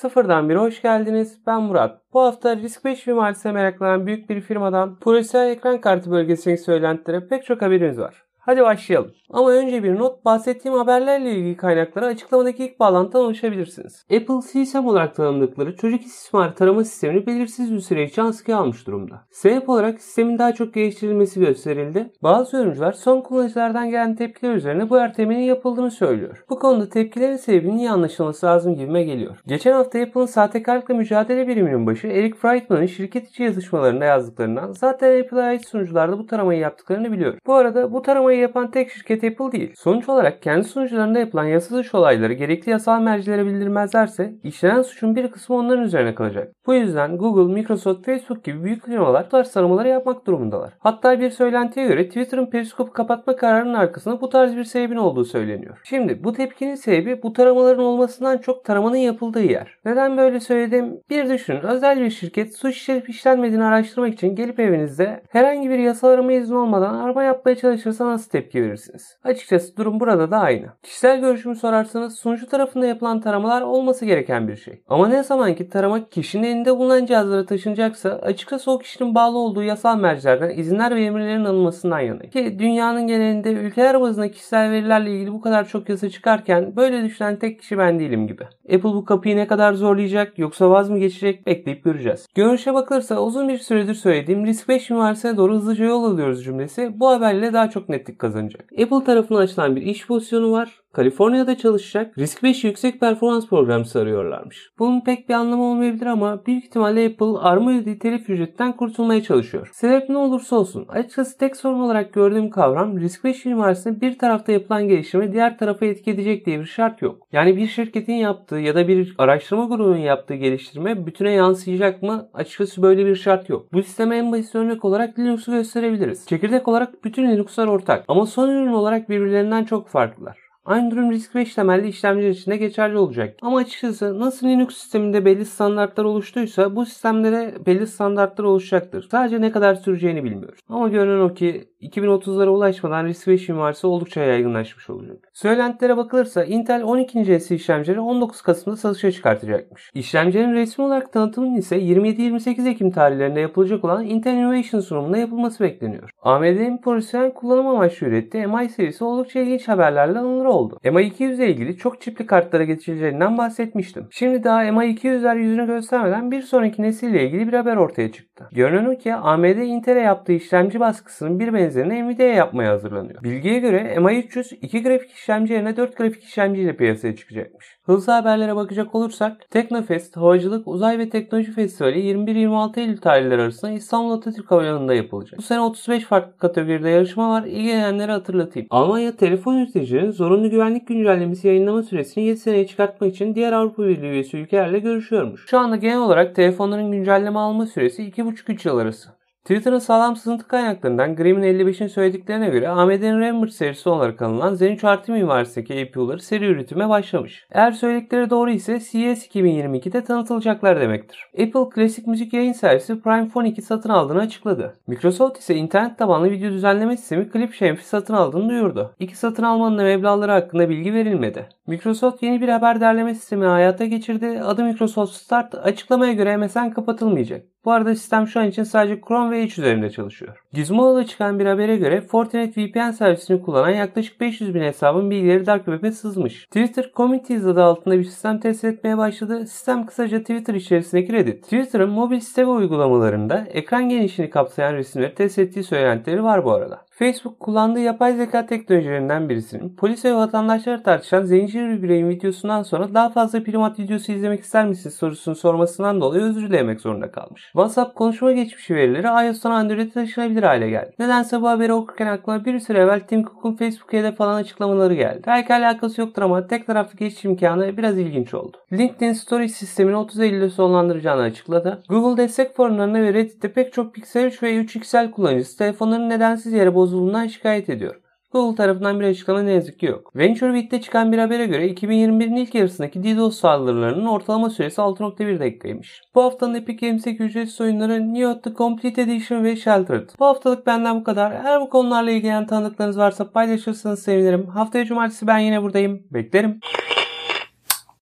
Sıfırdan bir hoş geldiniz. Ben Murat. Bu hafta risk 5 mimarisine meraklanan büyük bir firmadan profesyonel ekran kartı bölgesindeki söylentilere pek çok haberimiz var. Hadi başlayalım. Ama önce bir not bahsettiğim haberlerle ilgili kaynaklara açıklamadaki ilk bağlantıdan ulaşabilirsiniz. Apple CSAM olarak tanımladıkları çocuk istismarı tarama sistemini belirsiz bir süre için askıya almış durumda. Sebep olarak sistemin daha çok geliştirilmesi gösterildi. Bazı yorumcular son kullanıcılardan gelen tepkiler üzerine bu ertelemenin yapıldığını söylüyor. Bu konuda tepkilerin sebebinin iyi anlaşılması lazım gibime geliyor. Geçen hafta Apple'ın sahtekarlıkla mücadele biriminin başı Eric Friedman'ın şirket içi yazışmalarında yazdıklarından zaten Apple'a ait sunucularda bu taramayı yaptıklarını biliyor. Bu arada bu taramayı yapan tek şirket Apple değil. Sonuç olarak kendi sunucularında yapılan yasa dışı olayları gerekli yasal mercilere bildirmezlerse işlenen suçun bir kısmı onların üzerine kalacak. Bu yüzden Google, Microsoft, Facebook gibi büyük firmalar bu tarz taramaları yapmak durumundalar. Hatta bir söylentiye göre Twitter'ın periskopu kapatma kararının arkasında bu tarz bir sebebin olduğu söyleniyor. Şimdi bu tepkinin sebebi bu taramaların olmasından çok taramanın yapıldığı yer. Neden böyle söyledim? Bir düşünün. Özel bir şirket suç işlenip işlenmediğini araştırmak için gelip evinizde herhangi bir yasal arama izni olmadan arama yapmaya çalışırsa nasıl tepki verirsiniz? Açıkçası durum burada da aynı. Kişisel görüşümü sorarsanız sunucu tarafında yapılan taramalar olması gereken bir şey. Ama ne zaman ki tarama kişinin elinde bulunan cihazlara taşınacaksa açıkçası o kişinin bağlı olduğu yasal mercilerden izinler ve emirlerin alınmasından yanayım. Ki dünyanın genelinde ülkeler bazında kişisel verilerle ilgili bu kadar çok yasa çıkarken böyle düşünen tek kişi ben değilim gibi. Apple bu kapıyı ne kadar zorlayacak yoksa vaz mı geçecek bekleyip göreceğiz. Görünüşe bakılırsa uzun bir süredir söylediğim risk 5 mimarisine doğru hızlıca yol alıyoruz cümlesi bu haberle daha çok netlik kazanacak. Apple tarafından açılan bir iş pozisyonu var. Kaliforniya'da çalışacak risk 5 yüksek performans programcısı arıyorlarmış. Bunun pek bir anlamı olmayabilir ama büyük ihtimalle Apple ödediği telif ücretten kurtulmaya çalışıyor. Sebep ne olursa olsun. Açıkçası tek sorun olarak gördüğüm kavram risk 5 mimarisinde bir tarafta yapılan gelişimi diğer tarafa etki edecek diye bir şart yok. Yani bir şirketin yaptığı ya da bir araştırma grubunun yaptığı geliştirme bütüne yansıyacak mı? Açıkçası böyle bir şart yok. Bu sisteme en basit örnek olarak Linux'u gösterebiliriz. Çekirdek olarak bütün Linux'lar ortak ama son ürün olarak birbirlerinden çok farklılar. Aynı durum risk ve temelli işlemciler için de geçerli olacak. Ama açıkçası nasıl Linux sisteminde belli standartlar oluştuysa bu sistemlere belli standartlar oluşacaktır. Sadece ne kadar süreceğini bilmiyoruz. Ama görünen o ki 2030'lara ulaşmadan RISC-V mimarisi oldukça yaygınlaşmış olacak. Söylentilere bakılırsa Intel 12. nesil işlemcileri 19 Kasım'da satışa çıkartacakmış. İşlemcilerin resmi olarak tanıtımının ise 27-28 Ekim tarihlerinde yapılacak olan Intel Innovation sunumunda yapılması bekleniyor. AMD'nin profesyonel kullanım amaçlı ürettiği MI serisi oldukça ilginç haberlerle anılır oldu. MI200 ile ilgili çok çipli kartlara geçileceğinden bahsetmiştim. Şimdi daha MI200'ler yüzünü göstermeden bir sonraki nesille ilgili bir haber ortaya çıktı. Görünen o ki AMD Intel'e yaptığı işlemci baskısının bir benzerini Nvidia'ya yapmaya hazırlanıyor. Bilgiye göre MI300 2 grafik işlemci yerine 4 grafik işlemci ile piyasaya çıkacakmış. Hızlı haberlere bakacak olursak Teknofest, Havacılık, Uzay ve Teknoloji Festivali 21-26 Eylül tarihleri arasında İstanbul Atatürk Havalimanı'nda yapılacak. Bu sene 35 farklı kategoride yarışma var. İlgilenenleri hatırlatayım. Almanya telefon üreticilerinin zorunlu güvenlik güncellemesi yayınlama süresini 7 seneye çıkartmak için diğer Avrupa Birliği üyesi ülkelerle görüşüyormuş. Şu anda genel olarak telefonların güncelleme alma süresi 2,5-3 yıl arası. Twitter'ın sağlam sızıntı kaynaklarından Grimm'in 55'in söylediklerine göre AMD'nin Rambert serisi olarak alınan Zen 3 Artı mimarisindeki APU'ları seri üretime başlamış. Eğer söyledikleri doğru ise CES 2022'de tanıtılacaklar demektir. Apple klasik müzik yayın servisi Prime Phone 2 satın aldığını açıkladı. Microsoft ise internet tabanlı video düzenleme sistemi Clipchamp'i satın aldığını duyurdu. İki satın almanın da meblağları hakkında bilgi verilmedi. Microsoft yeni bir haber derleme sistemi hayata geçirdi. Adı Microsoft Start. Açıklamaya göre MSN kapatılmayacak. Bu arada sistem şu an için sadece Chrome ve Edge üzerinde çalışıyor. Gizmodo'da çıkan bir habere göre Fortinet VPN servisini kullanan yaklaşık 500 bin hesabın bilgileri Dark Web'e sızmış. Twitter Communities adı altında bir sistem test etmeye başladı. Sistem kısaca Twitter içerisindeki Reddit. Twitter'ın mobil site ve uygulamalarında ekran genişliğini kapsayan resimleri test ettiği söylentileri var bu arada. Facebook kullandığı yapay zeka teknolojilerinden birisinin polis ve vatandaşları tartışan zencir bir bireyin videosundan sonra daha fazla primat videosu izlemek ister misiniz sorusunu sormasından dolayı özür dilemek zorunda kalmış. WhatsApp konuşma geçmişi verileri iOS'tan Android'e taşınabilir hale geldi. Nedense bu haberi okurken aklıma bir süre evvel Tim Cook'un Facebook'a de falan açıklamaları geldi. Belki alakası yoktur ama tek taraflı geçiş imkanı biraz ilginç oldu. LinkedIn Story sistemini 30 Eylül'de sonlandıracağını açıkladı. Google destek forumlarında ve Reddit'te pek çok Pixel 3 ve 3 XL kullanıcısı telefonların nedensiz yere bozulduğundan şikayet ediyor. Google tarafından bir açıklama ne yazık ki yok. VentureBeat'te çıkan bir habere göre 2021'in ilk yarısındaki DDoS saldırılarının ortalama süresi 6.1 dakikaymış. Bu haftanın Epic Games'teki ücretsiz oyunları Nioh The Complete Edition ve Sheltered. Bu haftalık benden bu kadar. Eğer bu konularla ilgilenen tanıdıklarınız varsa paylaşırsanız sevinirim. Haftaya cumartesi ben yine buradayım. Beklerim.